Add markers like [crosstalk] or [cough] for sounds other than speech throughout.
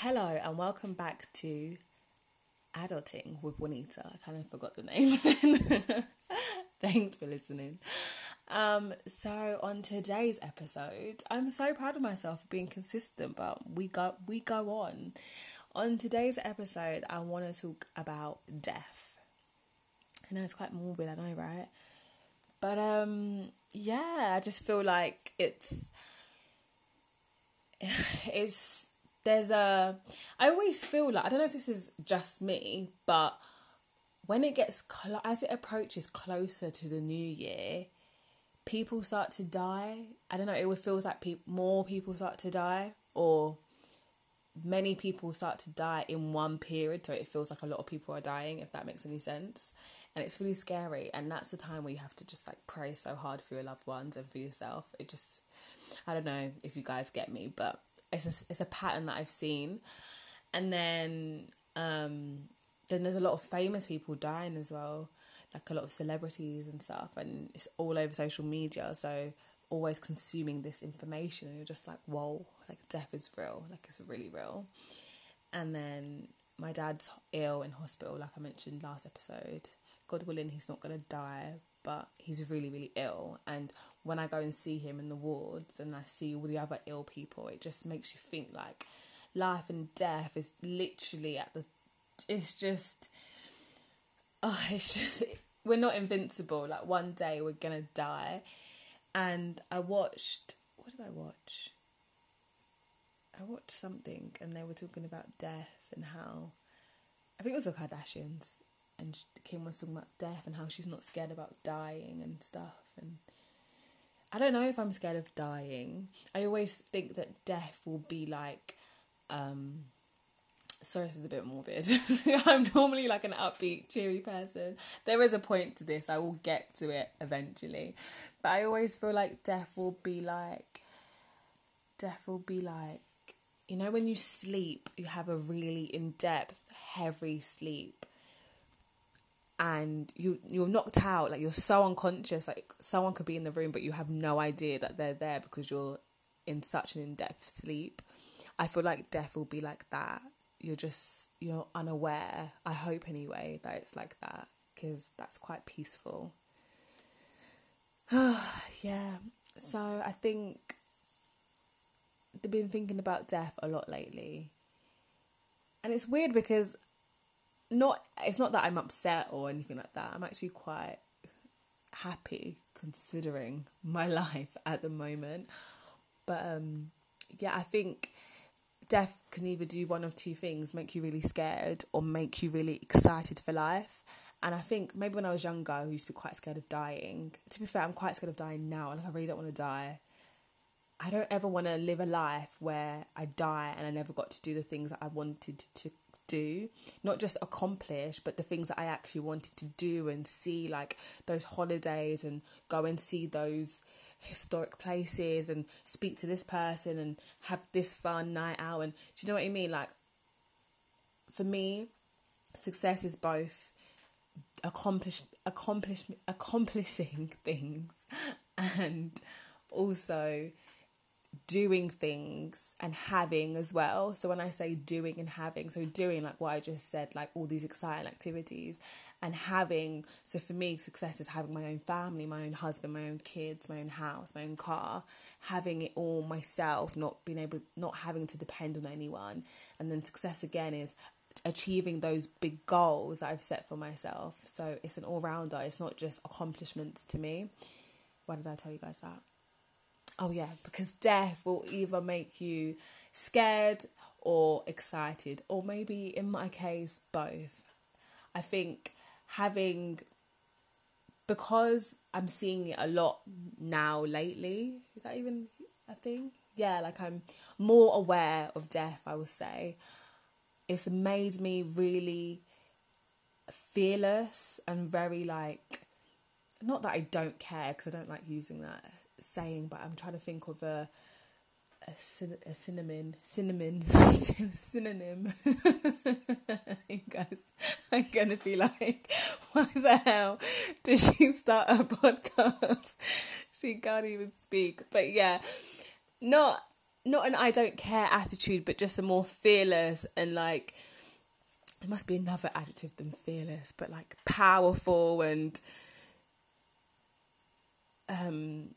Hello and welcome back to Adulting with Juanita. I kind of forgot the name. [laughs] Thanks for listening. Um, so on today's episode, I'm so proud of myself for being consistent, but we go we go on. On today's episode, I want to talk about death. I know it's quite morbid, I know, right? But um, yeah, I just feel like it's [laughs] it's there's a I always feel like I don't know if this is just me, but when it gets as it approaches closer to the new year, people start to die. I don't know. It feels like pe- more people start to die, or many people start to die in one period. So it feels like a lot of people are dying. If that makes any sense, and it's really scary. And that's the time where you have to just like pray so hard for your loved ones and for yourself. It just I don't know if you guys get me, but it's a, it's a pattern that I've seen. And then um, then there's a lot of famous people dying as well, like a lot of celebrities and stuff, and it's all over social media. So always consuming this information, and you're just like, whoa, like death is real, like it's really real. And then my dad's ill in hospital, like I mentioned last episode. God willing, he's not gonna die, but he's really, really ill. And when I go and see him in the wards and I see all the other ill people, it just makes you think like life and death is literally at the. It's just. [laughs] Oh, it's just. We're not invincible. Like one day we're gonna die. And I watched. What did I watch? I watched something and they were talking about death and how. I think it was the Kardashians and Kim was talking about death and how she's not scared about dying and stuff. And I don't know if I'm scared of dying. I always think that death will be like, um, sorry, this is a bit morbid. [laughs] I'm normally like an upbeat, cheery person. There is a point to this. I will get to it eventually, but I always feel like death will be like, death will be like. You know, when you sleep, you have a really in depth, heavy sleep and you you're knocked out like you're so unconscious like someone could be in the room but you have no idea that they're there because you're in such an in-depth sleep. I feel like death will be like that. You're just you're unaware. I hope anyway that it's like that because that's quite peaceful. [sighs] Yeah. So i think they've been thinking about death a lot lately. And it's weird because not it's not that I'm upset or anything like that. I'm actually quite happy considering my [laughs] life at the moment. But um yeah, I think death can either do one of two things, make you really scared or make you really excited for life. And I think maybe when I was younger I used to be quite scared of dying. To be fair, I'm quite scared of dying now, like I really don't want to die. I don't ever want to live a life where I die and I never got to do the things that I wanted to do, not just accomplish, but the things that I actually wanted to do and see, like those holidays and go and see those historic places and speak to this person and have this fun night out. And do you know what I mean? Like, for me, success is both accomplish accomplish accomplishing [laughs] things and also doing things and having as well. So when I say doing and having, so doing like what I just said, like all these exciting activities and having so for me success is having my own family, my own husband, my own kids, my own house, my own car, having it all myself, not being able not having to depend on anyone. And then success again is achieving those big goals that I've set for myself. So it's an all rounder, it's not just accomplishments to me. Why did I tell you guys that? Oh, yeah, because death will either make you scared or excited, or maybe in my case, both. I think having, because I'm seeing it a lot now lately, is that even a thing? Yeah, like I'm more aware of death, I would say. It's made me really fearless and very like, not that I don't care, because I don't like using that saying, but I'm trying to think of a a, a cinnamon cinnamon [laughs] synonym. [laughs] guys I'm gonna be like, why the hell did she start a [laughs] podcast? she can't even speak. But yeah, not not an I don't care attitude, but just a more fearless and like there must be another adjective than fearless, but like powerful and um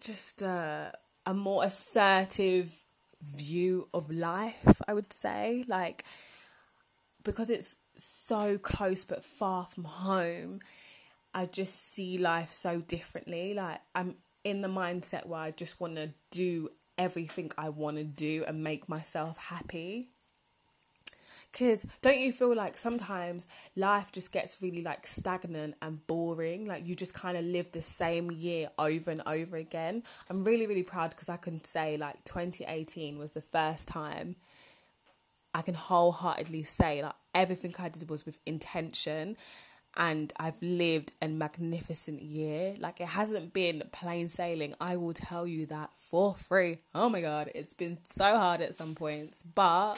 just uh, a more assertive view of life, I would say. Like because it's so close but far from home, I just see life so differently. Like I'm in the mindset where I just want to do everything I want to do and make myself happy. Because don't you feel like sometimes life just gets really like stagnant and boring? Like you just kind of live the same year over and over again. I'm really, really proud because I can say like 2018 was the first time I can wholeheartedly say like everything I did was with intention and I've lived a magnificent year. Like it hasn't been plain sailing. I will tell you that for free. Oh my god, it's been so hard at some points, but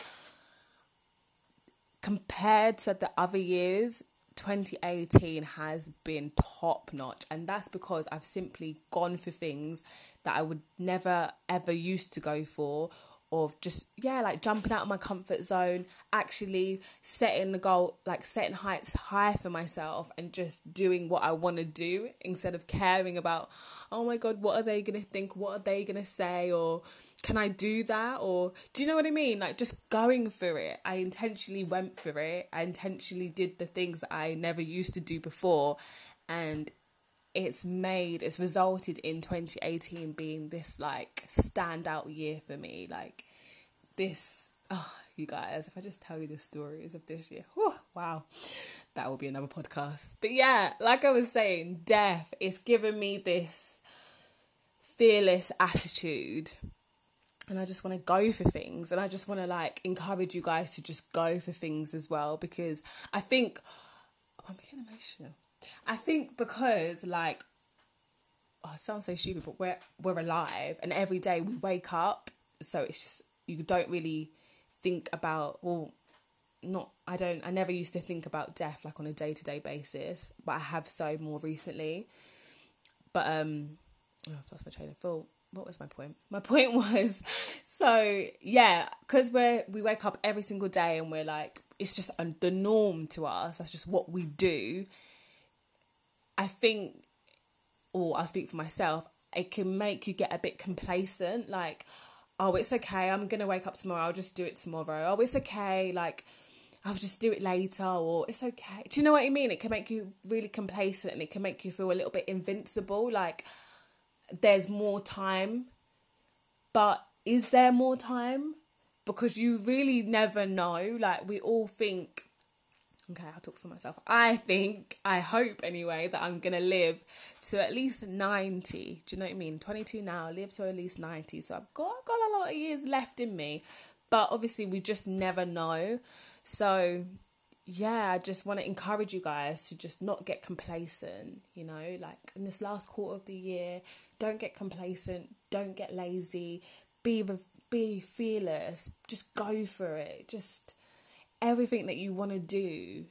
compared to the other years, 2018 has been top notch, and that's because I've simply gone for things that I would never ever used to go for, of just yeah like jumping out of my comfort zone actually setting the goal like setting heights high for myself and just doing what i want to do instead of caring about oh my god what are they gonna think? What are they gonna say? Or can i do that? Or do you know what i mean? Like just going for it. I intentionally went for it. I intentionally did the things i never used to do before. And it's made it's resulted in 2018 being this like standout year for me. Like this oh you guys if i just tell you the stories of this year whew, wow that will be another podcast. But yeah like i was saying death is giving me this fearless attitude and I just want to go for things and I just want to like encourage you guys to just go for things as well because I think oh, I'm getting emotional I think because like oh, it sounds so stupid, but we're we're alive, and every day we wake up, so it's just you don't really think about well, not I don't I never used to think about death like on a day to day basis, but I have so more recently. But um, oh, I've lost my train of thought. What was my point? My [laughs] point was, so yeah, because we're we wake up every single day and we're like it's just the norm to us. That's just what we do I think, or I'll speak for myself, it can make you get a bit complacent. Like, oh, it's okay. I'm gonna wake up tomorrow. I'll just do it tomorrow. Oh, it's okay. Like, I'll just do it later, or it's okay. Do you know what I mean? It can make you really complacent, and it can make you feel a little bit invincible. Like, there's more time, but is there more time? Because you really never know. Like, we all think okay, I'll talk for myself. I think, I hope anyway, that I'm gonna live to at least 90. Do you know what I mean? 22 now, live to at least 90. So I've got, I've got a lot of years left in me. But obviously, we just never know. So, yeah, I just want to encourage you guys to just not get complacent, you know, like in this last quarter of the year, don't get complacent, don't get lazy, be be fearless, just go for it. Just everything that you want to do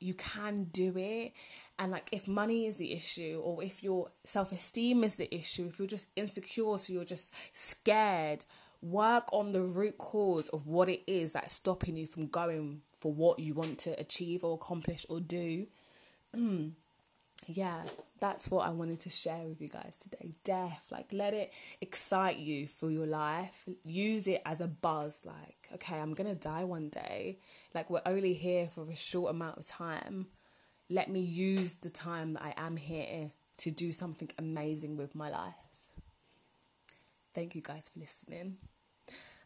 you can do it. And like if money is the issue or if your self-esteem is the issue if you're just insecure so you're just scared work on the root cause of what it is that's stopping you from going for what you want to achieve or accomplish or do. Mm yeah, that's what I wanted to share with you guys today. Death, like let it excite you for your life. Use it as a buzz, like, okay, I'm gonna die one day. Like, we're only here for a short amount of time. Let me use the time that I am here to do something amazing with my life. Thank you guys for listening.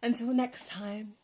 Until next time.